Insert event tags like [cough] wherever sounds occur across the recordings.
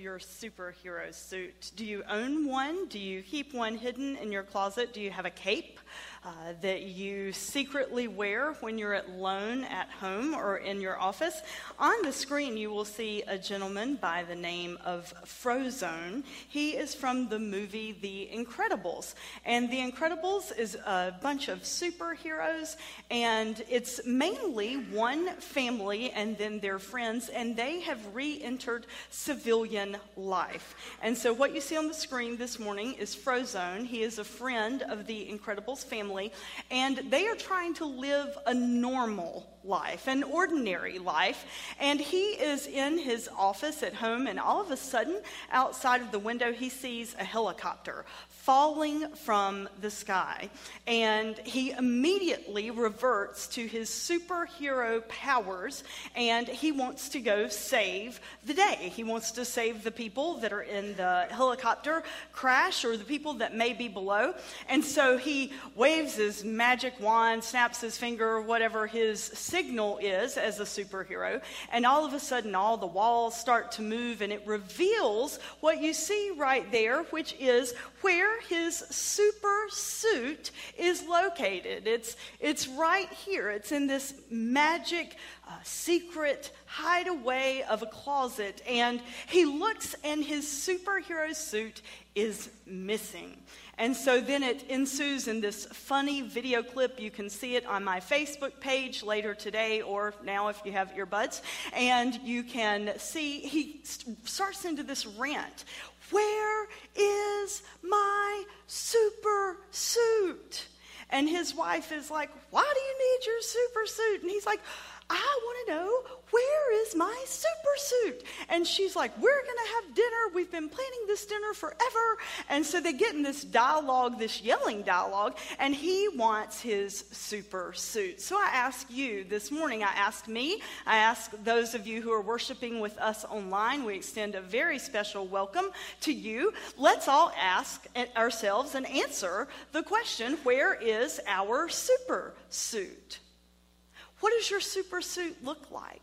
your superhero suit? Do you own one? Do you keep one hidden in your closet? Do you have a cape? uh, that you secretly wear when you're alone at home or in your office. On the screen, you will see a gentleman by the name of Frozone. He is from the movie The Incredibles. And The Incredibles is a bunch of superheroes, and it's mainly one family and then their friends, and they have re entered civilian life. And so, what you see on the screen this morning is Frozone. He is a friend of the Incredibles family family, and they are trying to live a normal life, an ordinary life. And he is in his office at home, and all of a sudden, outside of the window, he sees a helicopter falling from the sky. And he immediately reverts to his superhero powers and he wants to go save the day. He wants to save the people that are in the helicopter crash or the people that may be below. And so he waves his magic wand, snaps his finger, whatever his signal is as a superhero. And all of a sudden, all the walls start to move and it reveals what you see right there, which is where his super suit is located. It's, it's right here. It's in this magic uh, secret hideaway of a closet. And he looks, and his superhero suit is missing. And so then it ensues in this funny video clip. You can see it on my Facebook page later today, or now if you have earbuds. And you can see he starts into this rant where is my super suit? And his wife is like, Why do you need your super suit? And he's like, I want to know where is my super suit? And she's like, We're going to have dinner. We've been planning this dinner forever. And so they get in this dialogue, this yelling dialogue, and he wants his super suit. So I ask you this morning, I ask me, I ask those of you who are worshiping with us online, we extend a very special welcome to you. Let's all ask ourselves and answer the question where is our super suit? What does your super suit look like?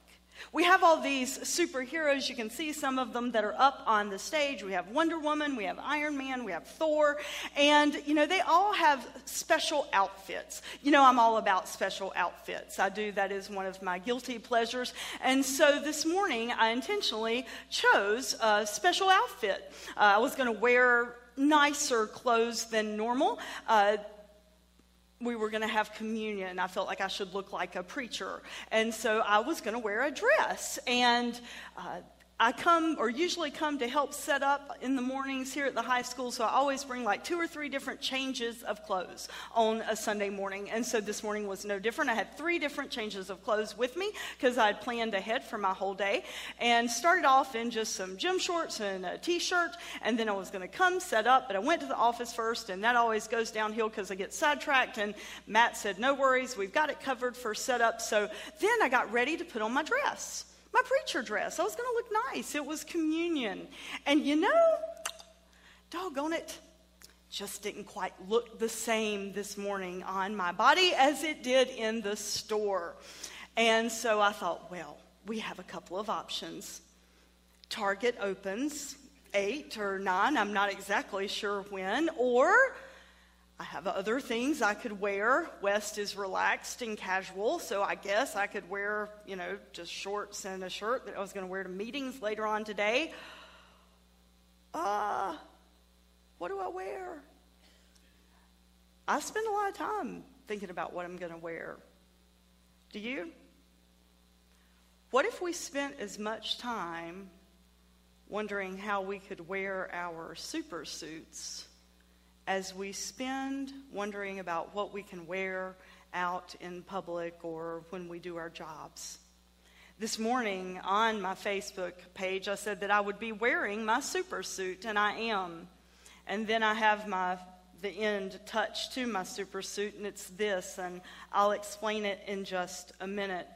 We have all these superheroes. You can see some of them that are up on the stage. We have Wonder Woman, we have Iron Man, we have Thor, and you know, they all have special outfits. You know, I'm all about special outfits. I do, that is one of my guilty pleasures. And so this morning, I intentionally chose a special outfit. Uh, I was going to wear nicer clothes than normal. Uh, we were going to have communion. I felt like I should look like a preacher. And so I was going to wear a dress. And uh, I come or usually come to help set up in the mornings here at the high school, so I always bring like two or three different changes of clothes on a Sunday morning. And so this morning was no different. I had three different changes of clothes with me because I had planned ahead for my whole day and started off in just some gym shorts and a t shirt. And then I was going to come set up, but I went to the office first, and that always goes downhill because I get sidetracked. And Matt said, No worries, we've got it covered for setup. So then I got ready to put on my dress my preacher dress. I was going to look nice. It was communion. And you know, doggone it, just didn't quite look the same this morning on my body as it did in the store. And so I thought, well, we have a couple of options. Target opens eight or nine, I'm not exactly sure when, or I have other things I could wear. West is relaxed and casual, so I guess I could wear, you know, just shorts and a shirt that I was going to wear to meetings later on today. Uh, what do I wear? I spend a lot of time thinking about what I'm going to wear. Do you? What if we spent as much time wondering how we could wear our super suits? As we spend wondering about what we can wear out in public or when we do our jobs. This morning on my Facebook page, I said that I would be wearing my super suit, and I am. And then I have my the end touch to my super suit, and it's this, and I'll explain it in just a minute.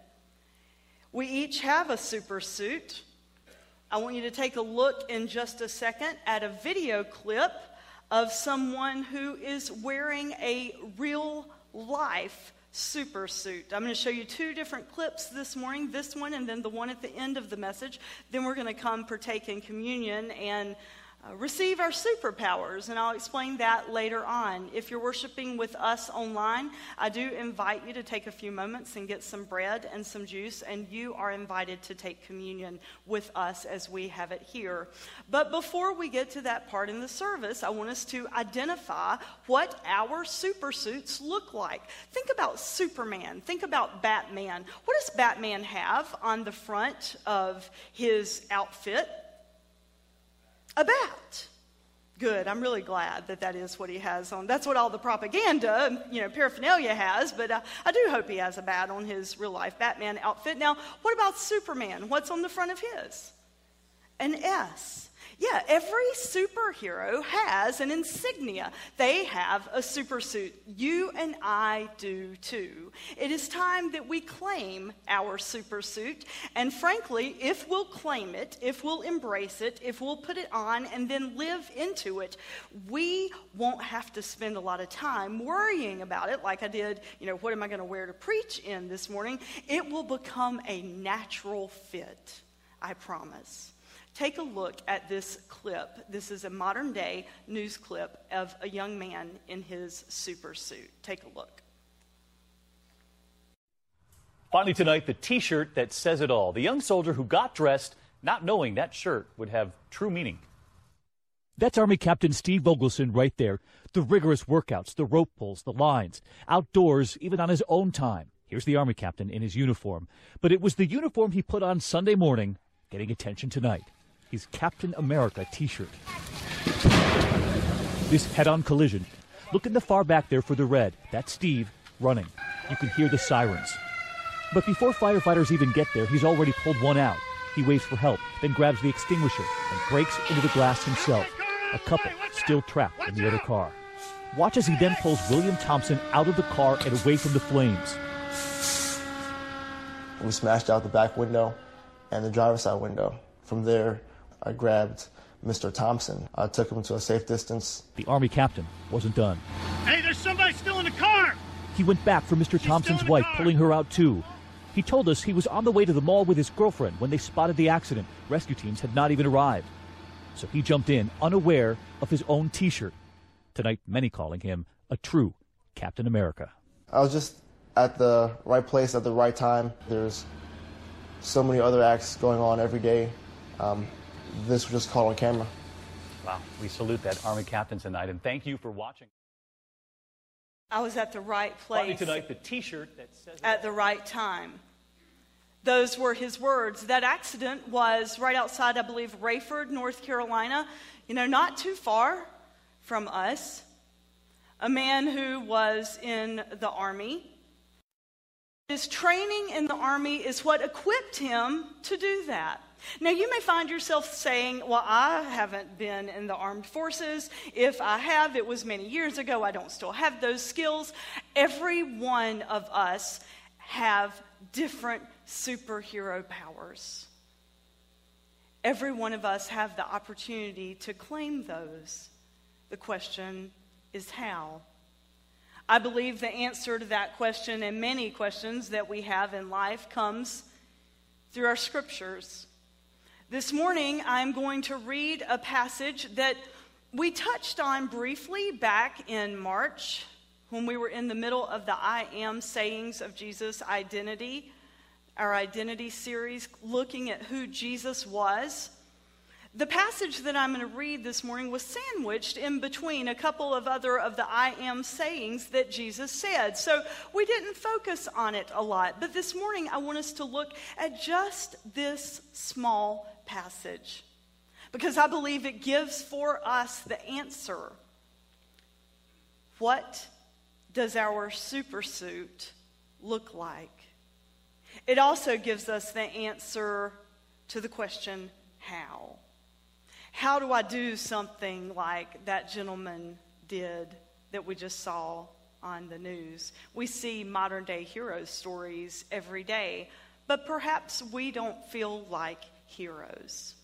We each have a super suit. I want you to take a look in just a second at a video clip of someone who is wearing a real life super suit. I'm going to show you two different clips this morning this one and then the one at the end of the message. Then we're going to come partake in communion and uh, receive our superpowers, and I'll explain that later on. If you're worshiping with us online, I do invite you to take a few moments and get some bread and some juice, and you are invited to take communion with us as we have it here. But before we get to that part in the service, I want us to identify what our super suits look like. Think about Superman, think about Batman. What does Batman have on the front of his outfit? A bat. Good. I'm really glad that that is what he has on. That's what all the propaganda, you know, paraphernalia has. But uh, I do hope he has a bat on his real life Batman outfit. Now, what about Superman? What's on the front of his? An S. Yeah, every superhero has an insignia. They have a super suit. You and I do too. It is time that we claim our super suit. And frankly, if we'll claim it, if we'll embrace it, if we'll put it on and then live into it, we won't have to spend a lot of time worrying about it like I did, you know, what am I going to wear to preach in this morning? It will become a natural fit. I promise. Take a look at this clip. This is a modern day news clip of a young man in his super suit. Take a look. Finally, tonight, the t shirt that says it all. The young soldier who got dressed not knowing that shirt would have true meaning. That's Army Captain Steve Vogelson right there. The rigorous workouts, the rope pulls, the lines, outdoors, even on his own time. Here's the Army Captain in his uniform. But it was the uniform he put on Sunday morning getting attention tonight his Captain America t shirt. This head on collision. Look in the far back there for the red. That's Steve running. You can hear the sirens. But before firefighters even get there, he's already pulled one out. He waits for help, then grabs the extinguisher and breaks into the glass himself. A couple still trapped in the other car. Watch as he then pulls William Thompson out of the car and away from the flames. We smashed out the back window and the driver's side window. From there, I grabbed Mr. Thompson. I took him to a safe distance. The Army captain wasn't done. Hey, there's somebody still in the car! He went back for Mr. She's Thompson's wife, car. pulling her out too. He told us he was on the way to the mall with his girlfriend when they spotted the accident. Rescue teams had not even arrived. So he jumped in, unaware of his own t shirt. Tonight, many calling him a true Captain America. I was just at the right place at the right time. There's so many other acts going on every day. Um, this was just caught on camera. Wow, we salute that Army captain tonight, and thank you for watching. I was at the right Finally, place tonight, the t shirt that says at the right time. Those were his words. That accident was right outside, I believe, Raeford, North Carolina, you know, not too far from us. A man who was in the Army. His training in the Army is what equipped him to do that. Now, you may find yourself saying, Well, I haven't been in the armed forces. If I have, it was many years ago. I don't still have those skills. Every one of us have different superhero powers. Every one of us have the opportunity to claim those. The question is how? I believe the answer to that question and many questions that we have in life comes through our scriptures. This morning, I'm going to read a passage that we touched on briefly back in March when we were in the middle of the I am sayings of Jesus' identity, our identity series, looking at who Jesus was. The passage that I'm going to read this morning was sandwiched in between a couple of other of the I am sayings that Jesus said. So we didn't focus on it a lot. But this morning, I want us to look at just this small passage because I believe it gives for us the answer. What does our supersuit look like? It also gives us the answer to the question, how? How do I do something like that gentleman did that we just saw on the news? We see modern day heroes stories every day, but perhaps we don't feel like heroes.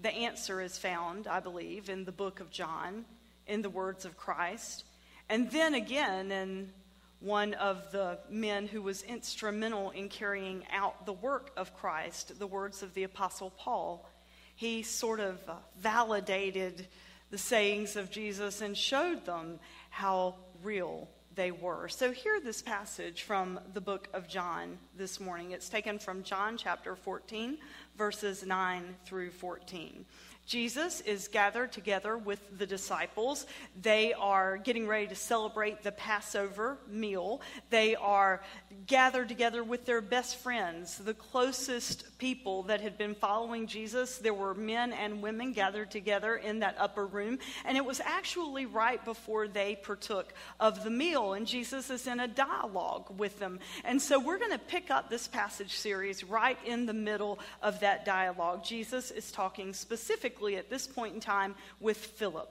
The answer is found, I believe, in the book of John, in the words of Christ, and then again in one of the men who was instrumental in carrying out the work of Christ, the words of the Apostle Paul. He sort of uh, validated the sayings of Jesus and showed them how real they were. So, hear this passage from the book of John this morning. It's taken from John chapter 14, verses 9 through 14. Jesus is gathered together with the disciples. They are getting ready to celebrate the Passover meal. They are gathered together with their best friends, the closest people that had been following Jesus. There were men and women gathered together in that upper room, and it was actually right before they partook of the meal. And Jesus is in a dialogue with them. And so we're going to pick up this passage series right in the middle of that dialogue. Jesus is talking specifically specifically at this point in time with Philip.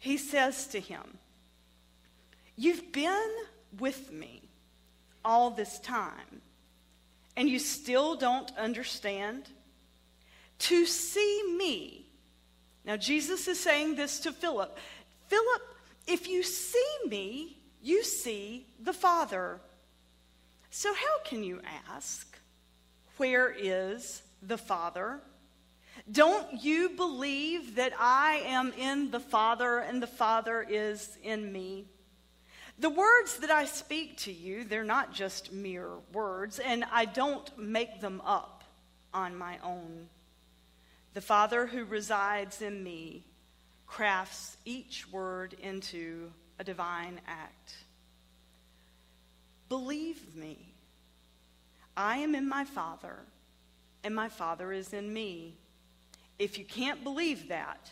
He says to him, You've been with me all this time, and you still don't understand? To see me. Now, Jesus is saying this to Philip Philip, if you see me, you see the Father. So, how can you ask, Where is the Father? Don't you believe that I am in the Father and the Father is in me? The words that I speak to you, they're not just mere words, and I don't make them up on my own. The Father who resides in me crafts each word into a divine act. Believe me, I am in my Father, and my Father is in me. If you can't believe that,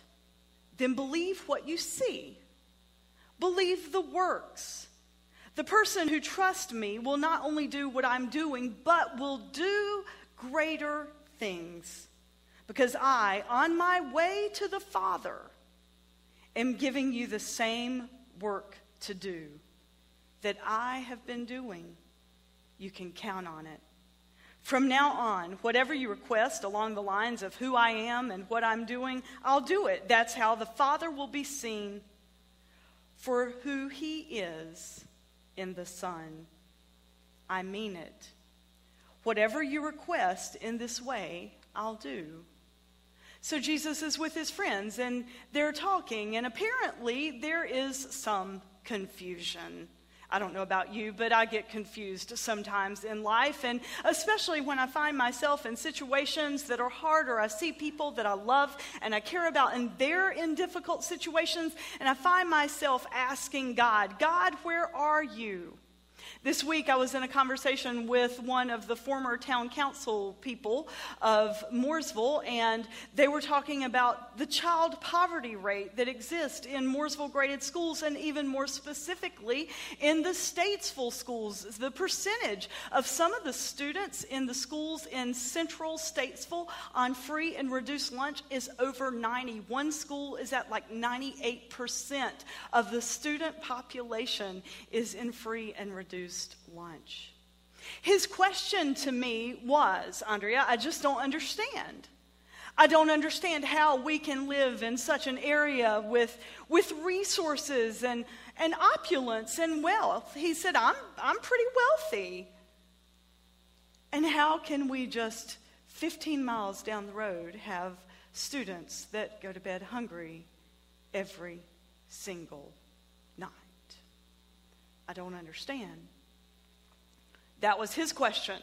then believe what you see. Believe the works. The person who trusts me will not only do what I'm doing, but will do greater things. Because I, on my way to the Father, am giving you the same work to do that I have been doing. You can count on it. From now on, whatever you request along the lines of who I am and what I'm doing, I'll do it. That's how the Father will be seen for who He is in the Son. I mean it. Whatever you request in this way, I'll do. So Jesus is with his friends and they're talking, and apparently there is some confusion. I don't know about you, but I get confused sometimes in life, and especially when I find myself in situations that are hard, or I see people that I love and I care about, and they're in difficult situations, and I find myself asking God, God, where are you? This week, I was in a conversation with one of the former town council people of Mooresville, and they were talking about the child poverty rate that exists in Mooresville graded schools, and even more specifically in the Statesville schools. The percentage of some of the students in the schools in central Statesville on free and reduced lunch is over 90. One school is at like 98% of the student population is in free and reduced lunch. His question to me was, Andrea, I just don't understand. I don't understand how we can live in such an area with, with resources and, and opulence and wealth. He said, I'm, I'm pretty wealthy. And how can we just 15 miles down the road have students that go to bed hungry every single night? I don't understand. That was his question.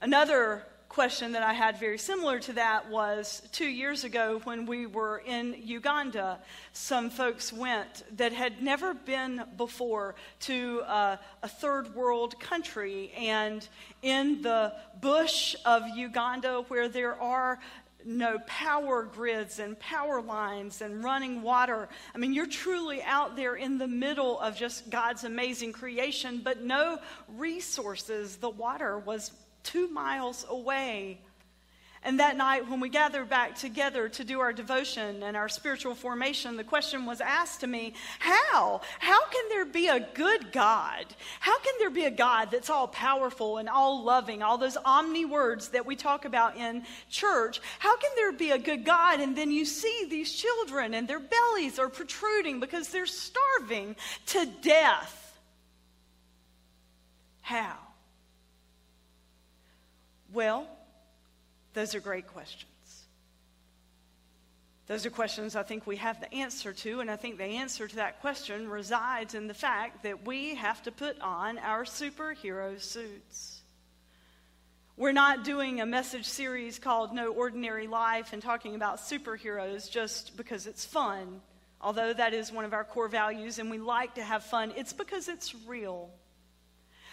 Another question that I had very similar to that was two years ago when we were in Uganda. Some folks went that had never been before to uh, a third world country. And in the bush of Uganda, where there are no power grids and power lines and running water. I mean, you're truly out there in the middle of just God's amazing creation, but no resources. The water was two miles away. And that night, when we gathered back together to do our devotion and our spiritual formation, the question was asked to me How? How can there be a good God? How can there be a God that's all powerful and all loving, all those omni words that we talk about in church? How can there be a good God and then you see these children and their bellies are protruding because they're starving to death? How? Well, those are great questions. Those are questions I think we have the answer to, and I think the answer to that question resides in the fact that we have to put on our superhero suits. We're not doing a message series called No Ordinary Life and talking about superheroes just because it's fun, although that is one of our core values and we like to have fun. It's because it's real.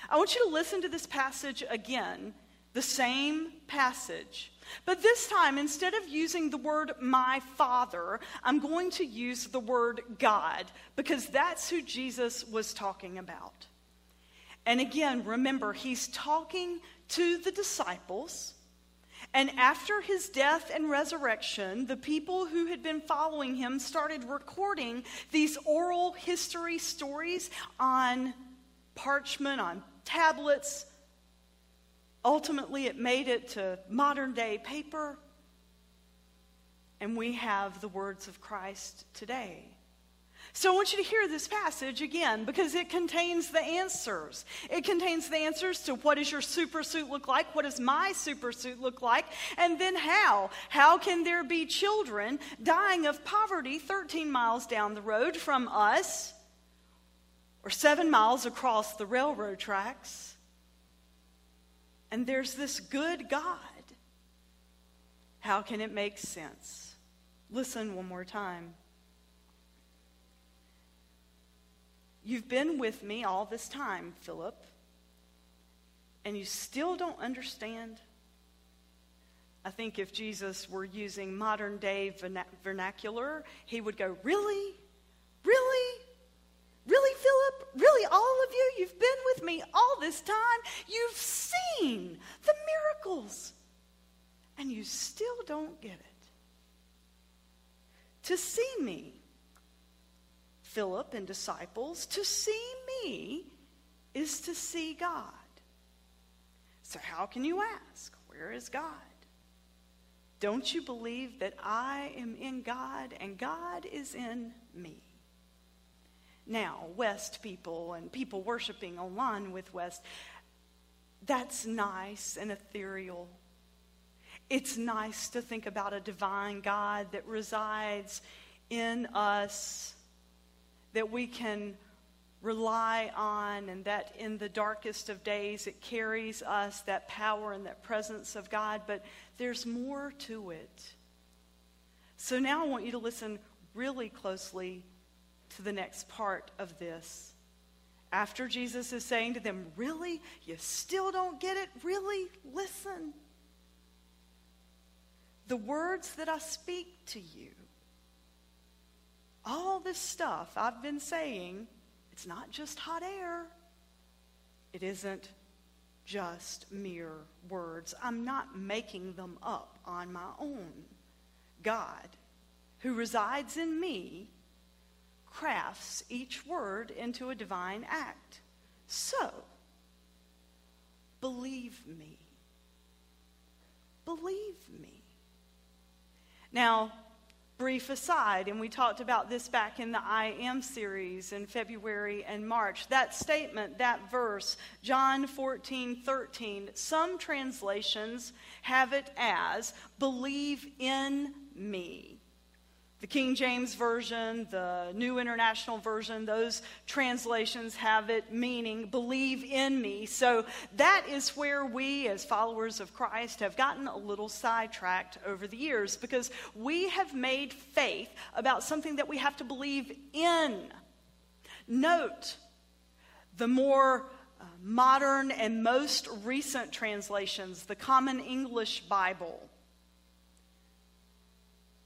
I want you to listen to this passage again, the same passage. But this time, instead of using the word my father, I'm going to use the word God because that's who Jesus was talking about. And again, remember, he's talking to the disciples. And after his death and resurrection, the people who had been following him started recording these oral history stories on parchment, on tablets. Ultimately, it made it to modern day paper. And we have the words of Christ today. So I want you to hear this passage again because it contains the answers. It contains the answers to what does your super suit look like? What does my super suit look like? And then how? How can there be children dying of poverty 13 miles down the road from us or seven miles across the railroad tracks? And there's this good God. How can it make sense? Listen one more time. You've been with me all this time, Philip, and you still don't understand? I think if Jesus were using modern day vernacular, he would go, Really? Really? Really, Philip? Really, all of you? You've been with me all this time. You've seen the miracles, and you still don't get it. To see me Philip and disciples, to see me is to see God. So, how can you ask, Where is God? Don't you believe that I am in God and God is in me? Now, West people and people worshiping online with West, that's nice and ethereal. It's nice to think about a divine God that resides in us that we can rely on, and that in the darkest of days it carries us that power and that presence of God. But there's more to it. So now I want you to listen really closely to the next part of this. After Jesus is saying to them, Really? You still don't get it? Really? Listen. The words that I speak to you all this stuff I've been saying, it's not just hot air. It isn't just mere words. I'm not making them up on my own. God, who resides in me, crafts each word into a divine act. So, believe me. Believe me. Now, brief aside, and we talked about this back in the I Am series in February and March. That statement, that verse, John 14, 13, some translations have it as, believe in me. The King James Version, the New International Version, those translations have it meaning, believe in me. So that is where we, as followers of Christ, have gotten a little sidetracked over the years because we have made faith about something that we have to believe in. Note the more uh, modern and most recent translations, the Common English Bible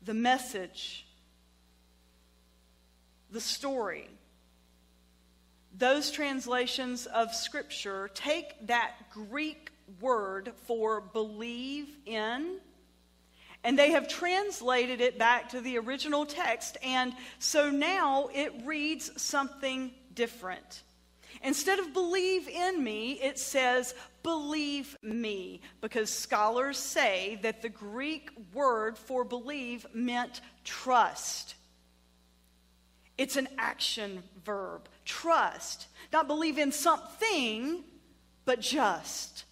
the message, the story. Those translations of Scripture take that Greek word for believe in, and they have translated it back to the original text, and so now it reads something different. Instead of believe in me, it says believe me, because scholars say that the Greek word for believe meant trust. It's an action verb. Trust. Not believe in something, but just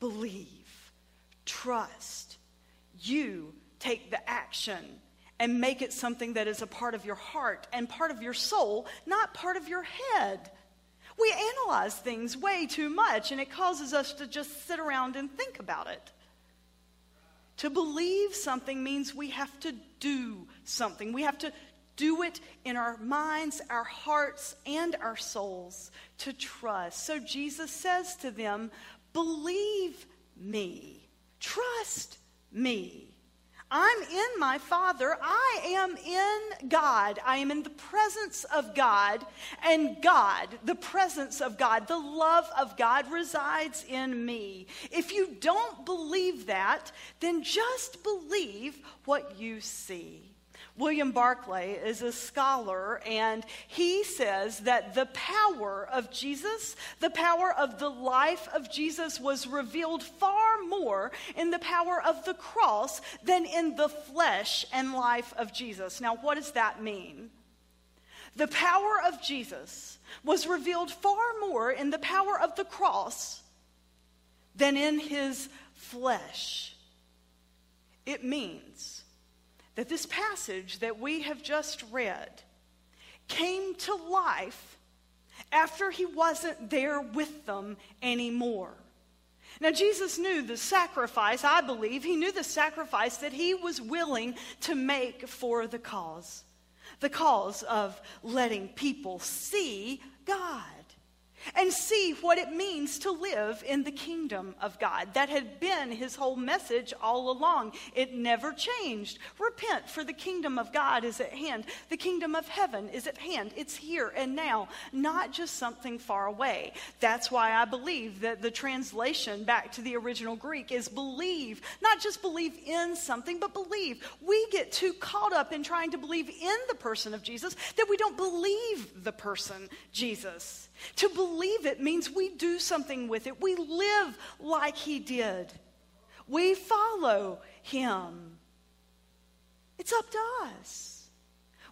believe, trust. You take the action and make it something that is a part of your heart and part of your soul, not part of your head. We analyze things way too much, and it causes us to just sit around and think about it. To believe something means we have to do something. We have to do it in our minds, our hearts, and our souls to trust. So Jesus says to them, Believe me, trust me. I'm in my Father. I am in God. I am in the presence of God. And God, the presence of God, the love of God resides in me. If you don't believe that, then just believe what you see. William Barclay is a scholar, and he says that the power of Jesus, the power of the life of Jesus, was revealed far more in the power of the cross than in the flesh and life of Jesus. Now, what does that mean? The power of Jesus was revealed far more in the power of the cross than in his flesh. It means that this passage that we have just read came to life after he wasn't there with them anymore. Now, Jesus knew the sacrifice, I believe, he knew the sacrifice that he was willing to make for the cause the cause of letting people see God and see what it means to live in the kingdom of God. That had been his whole message all along. It never changed. Repent, for the kingdom of God is at hand. The kingdom of heaven is at hand. It's here and now, not just something far away. That's why I believe that the translation back to the original Greek is believe, not just believe in something, but believe. We get too caught up in trying to believe in the person of Jesus that we don't believe the person Jesus. To believe it means we do something with it. We live like he did. We follow him. It's up to us.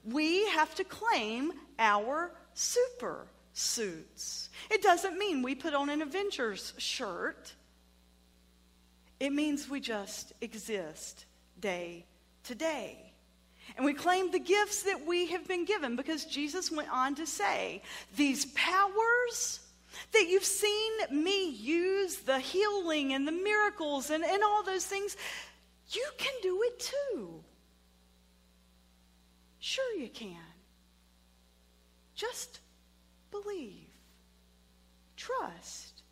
We have to claim our super suits. It doesn't mean we put on an Avengers shirt. It means we just exist day to day. And we claim the gifts that we have been given because Jesus went on to say, These powers that you've seen me use, the healing and the miracles and, and all those things, you can do it too. Sure, you can. Just believe, trust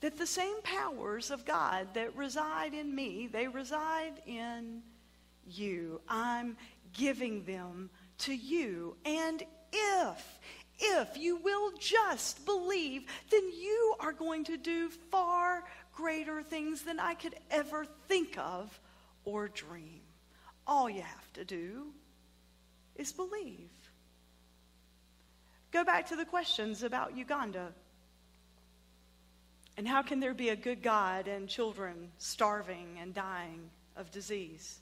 that the same powers of God that reside in me, they reside in you. I'm giving them to you. And if, if you will just believe, then you are going to do far greater things than I could ever think of or dream. All you have to do is believe. Go back to the questions about Uganda. And how can there be a good God and children starving and dying of disease?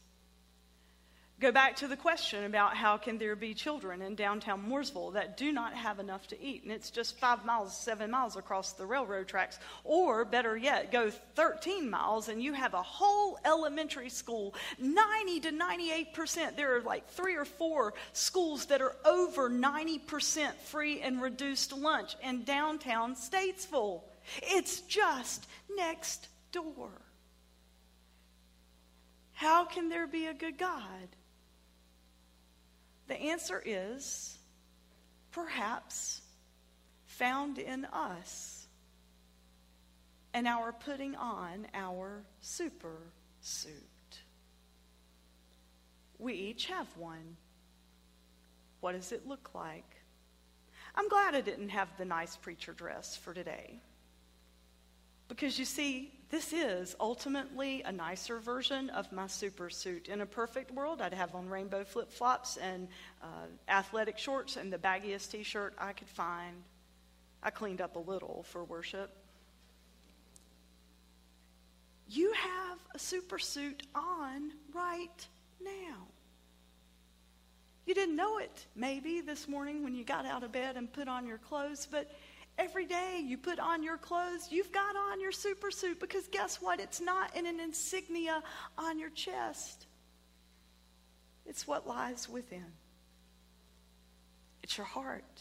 Go back to the question about how can there be children in downtown Mooresville that do not have enough to eat, and it's just five miles, seven miles across the railroad tracks. Or better yet, go 13 miles and you have a whole elementary school, 90 to 98 percent. There are like three or four schools that are over 90 percent free and reduced lunch in downtown Statesville. It's just next door. How can there be a good God? The answer is perhaps found in us and our putting on our super suit. We each have one. What does it look like? I'm glad I didn't have the nice preacher dress for today. Because you see, this is ultimately a nicer version of my super suit. In a perfect world, I'd have on rainbow flip flops and uh, athletic shorts and the baggiest t shirt I could find. I cleaned up a little for worship. You have a super suit on right now. You didn't know it maybe this morning when you got out of bed and put on your clothes, but Every day you put on your clothes, you've got on your super suit because guess what? It's not in an insignia on your chest, it's what lies within. It's your heart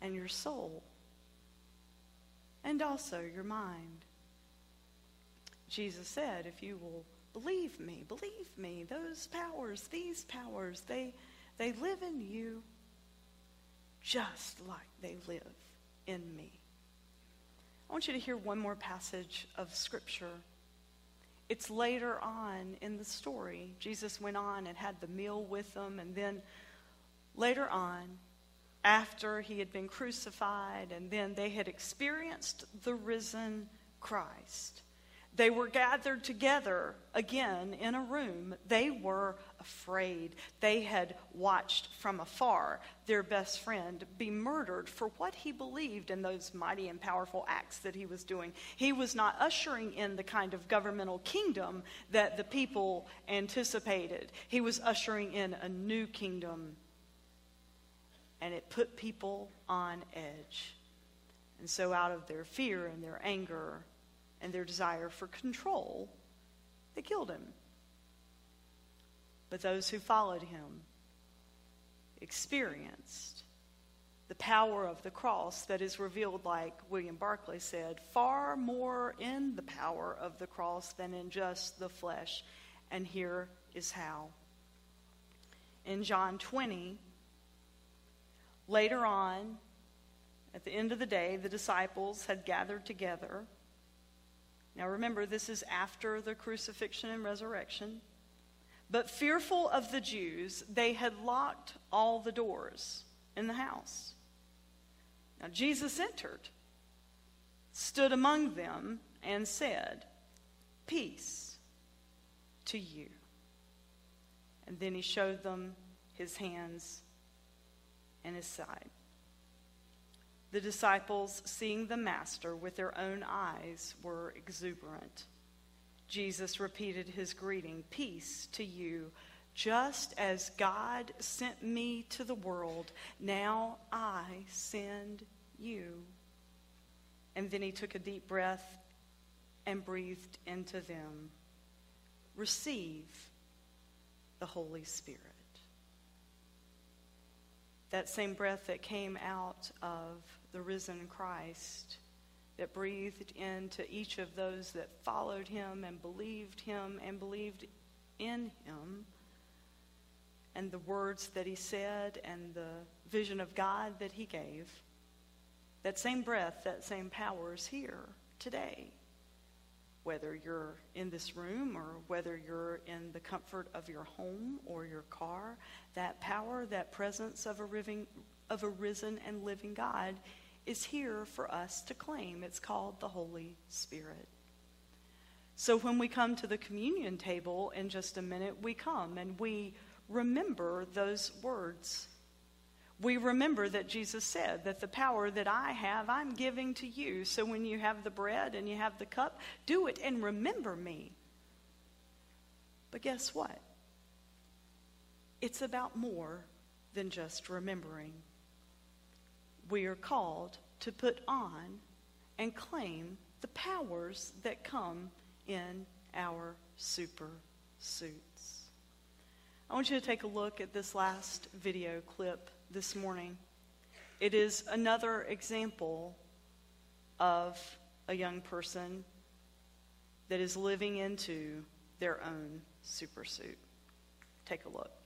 and your soul, and also your mind. Jesus said, If you will believe me, believe me, those powers, these powers, they, they live in you just like they live in me. I want you to hear one more passage of Scripture. It's later on in the story. Jesus went on and had the meal with them, and then later on, after he had been crucified, and then they had experienced the risen Christ. They were gathered together again in a room. They were afraid. They had watched from afar their best friend be murdered for what he believed in those mighty and powerful acts that he was doing. He was not ushering in the kind of governmental kingdom that the people anticipated, he was ushering in a new kingdom. And it put people on edge. And so, out of their fear and their anger, and their desire for control, they killed him. But those who followed him experienced the power of the cross that is revealed, like William Barclay said, far more in the power of the cross than in just the flesh. And here is how. In John 20, later on, at the end of the day, the disciples had gathered together now remember, this is after the crucifixion and resurrection. But fearful of the Jews, they had locked all the doors in the house. Now Jesus entered, stood among them, and said, Peace to you. And then he showed them his hands and his side. The disciples, seeing the Master with their own eyes, were exuberant. Jesus repeated his greeting Peace to you. Just as God sent me to the world, now I send you. And then he took a deep breath and breathed into them. Receive the Holy Spirit. That same breath that came out of the risen Christ that breathed into each of those that followed him and believed him and believed in him, and the words that he said and the vision of God that he gave. That same breath, that same power is here today. Whether you're in this room or whether you're in the comfort of your home or your car, that power, that presence of a, living, of a risen and living God is here for us to claim. It's called the Holy Spirit. So when we come to the communion table in just a minute, we come and we remember those words. We remember that Jesus said that the power that I have, I'm giving to you. So when you have the bread and you have the cup, do it and remember me. But guess what? It's about more than just remembering we are called to put on and claim the powers that come in our super suits. I want you to take a look at this last video clip this morning. It is another example of a young person that is living into their own super suit. Take a look.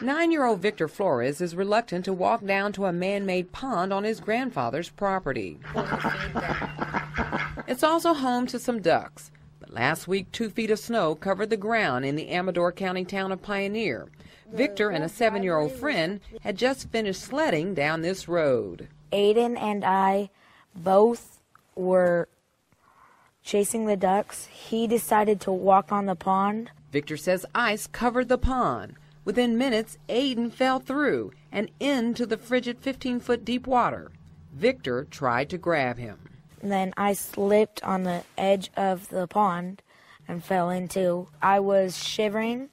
Nine year old Victor Flores is reluctant to walk down to a man made pond on his grandfather's property. [laughs] It's also home to some ducks. But last week, two feet of snow covered the ground in the Amador County town of Pioneer. Victor and a seven year old friend had just finished sledding down this road. Aiden and I both were chasing the ducks. He decided to walk on the pond. Victor says ice covered the pond. Within minutes, Aiden fell through and into the frigid 15 foot deep water. Victor tried to grab him. Then I slipped on the edge of the pond and fell into. I was shivering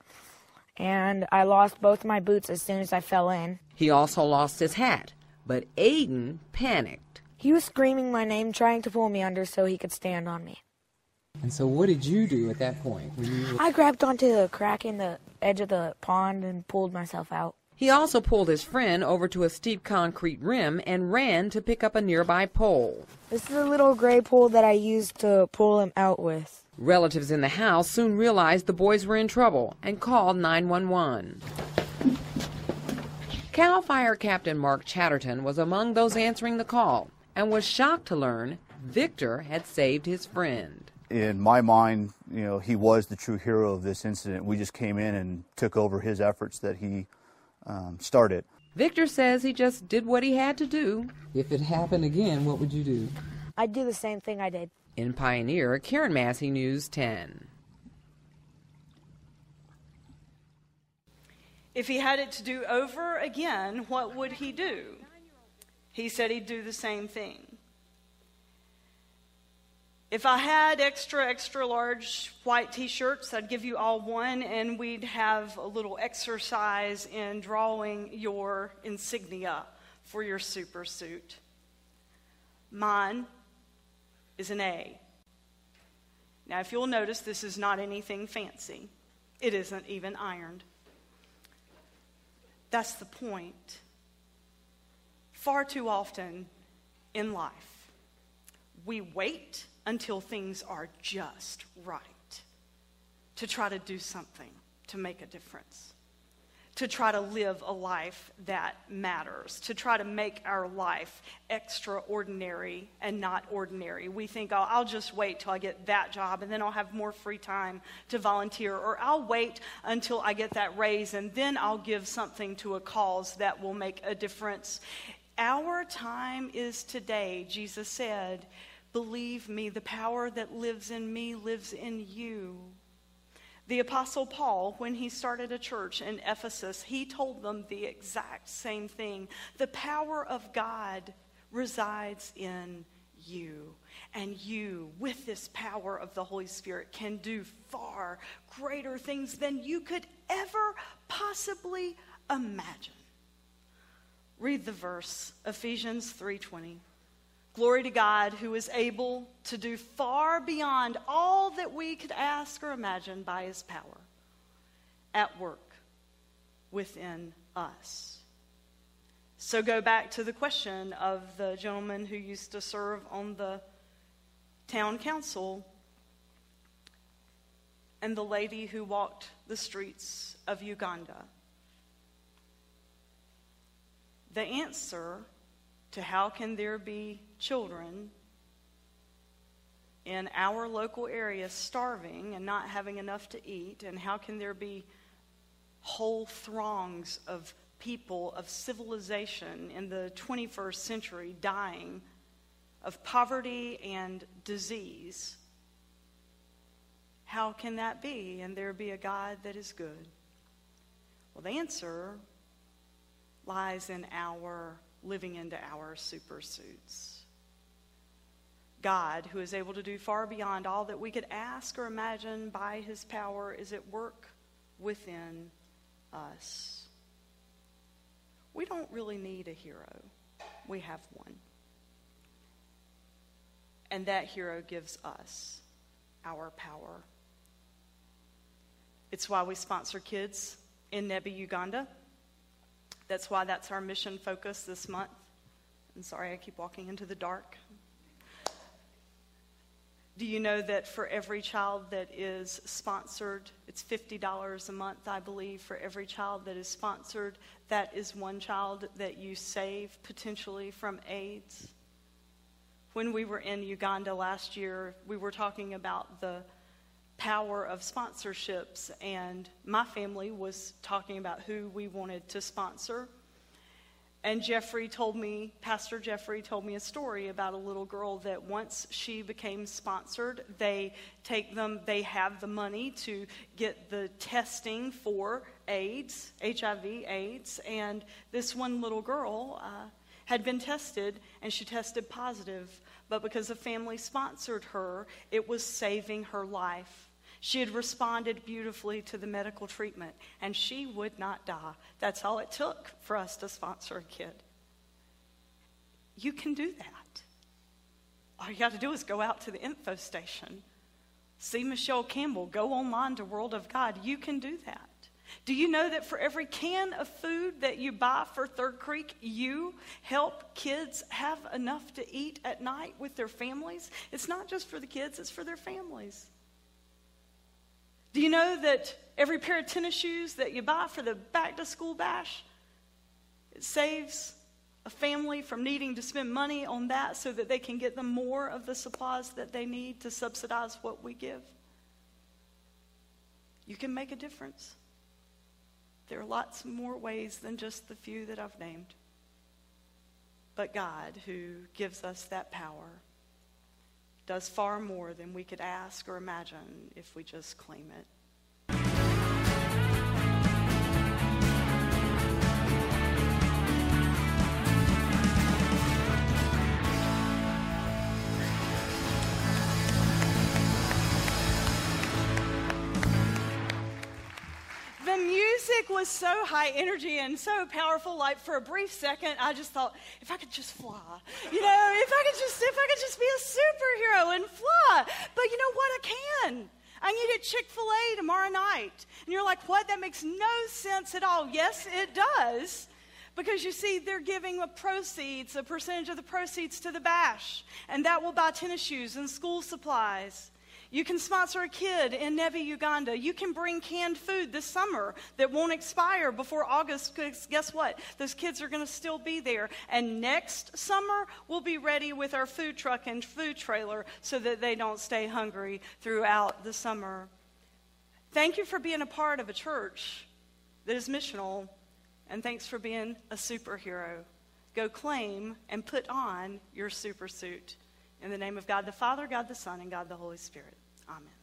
and I lost both my boots as soon as I fell in. He also lost his hat. But Aiden panicked. He was screaming my name, trying to pull me under so he could stand on me. And so, what did you do at that point? You... I grabbed onto the crack in the edge of the pond and pulled myself out. He also pulled his friend over to a steep concrete rim and ran to pick up a nearby pole. This is a little gray pole that I used to pull him out with. Relatives in the house soon realized the boys were in trouble and called 911. Cal Fire Captain Mark Chatterton was among those answering the call and was shocked to learn Victor had saved his friend. In my mind, you know, he was the true hero of this incident. We just came in and took over his efforts that he um, started. Victor says he just did what he had to do. If it happened again, what would you do? I'd do the same thing I did. In Pioneer, Karen Massey, News 10. If he had it to do over again, what would he do? He said he'd do the same thing. If I had extra, extra large white t shirts, I'd give you all one, and we'd have a little exercise in drawing your insignia for your super suit. Mine is an A. Now, if you'll notice, this is not anything fancy, it isn't even ironed. That's the point. Far too often in life, we wait until things are just right to try to do something to make a difference, to try to live a life that matters, to try to make our life extraordinary and not ordinary. We think, oh, I'll just wait till I get that job and then I'll have more free time to volunteer, or I'll wait until I get that raise and then I'll give something to a cause that will make a difference. Our time is today, Jesus said. Believe me, the power that lives in me lives in you. The Apostle Paul, when he started a church in Ephesus, he told them the exact same thing. The power of God resides in you. And you, with this power of the Holy Spirit, can do far greater things than you could ever possibly imagine. Read the verse, Ephesians 3:20. Glory to God who is able to do far beyond all that we could ask or imagine by his power at work within us. So go back to the question of the gentleman who used to serve on the town council and the lady who walked the streets of Uganda. The answer to how can there be children in our local area starving and not having enough to eat, and how can there be whole throngs of people of civilization in the 21st century dying of poverty and disease? How can that be and there be a God that is good? Well, the answer lies in our living into our supersuits. God, who is able to do far beyond all that we could ask or imagine by his power, is at work within us. We don't really need a hero, we have one. And that hero gives us our power. It's why we sponsor kids in Nebbi, Uganda. That's why that's our mission focus this month. I'm sorry, I keep walking into the dark. Do you know that for every child that is sponsored, it's $50 a month, I believe, for every child that is sponsored, that is one child that you save potentially from AIDS? When we were in Uganda last year, we were talking about the power of sponsorships, and my family was talking about who we wanted to sponsor. And Jeffrey told me, Pastor Jeffrey told me a story about a little girl that once she became sponsored, they take them, they have the money to get the testing for AIDS, HIV, AIDS. And this one little girl uh, had been tested and she tested positive. But because the family sponsored her, it was saving her life. She had responded beautifully to the medical treatment, and she would not die. That's all it took for us to sponsor a kid. You can do that. All you got to do is go out to the info station, see Michelle Campbell, go online to World of God. You can do that. Do you know that for every can of food that you buy for Third Creek, you help kids have enough to eat at night with their families? It's not just for the kids, it's for their families. Do you know that every pair of tennis shoes that you buy for the back to school bash, it saves a family from needing to spend money on that so that they can get them more of the supplies that they need to subsidize what we give? You can make a difference. There are lots more ways than just the few that I've named. But God, who gives us that power, does far more than we could ask or imagine if we just claim it. Music was so high energy and so powerful like for a brief second i just thought if i could just fly you know if i could just if i could just be a superhero and fly. But you know what? I can. I need at chick-fil-a tomorrow night. And you're like what? That makes no sense at all. Yes it does. Because you see, they're giving the proceeds, a percentage of the proceeds to the bash, and that will buy tennis shoes and school supplies. You can sponsor a kid in Nebbi, Uganda. You can bring canned food this summer that won't expire before August. Because guess what? Those kids are going to still be there. And next summer, we'll be ready with our food truck and food trailer so that they don't stay hungry throughout the summer. Thank you for being a part of a church that is missional. And thanks for being a superhero. Go claim and put on your super suit. In the name of God the Father, God the Son, and God the Holy Spirit. Amen.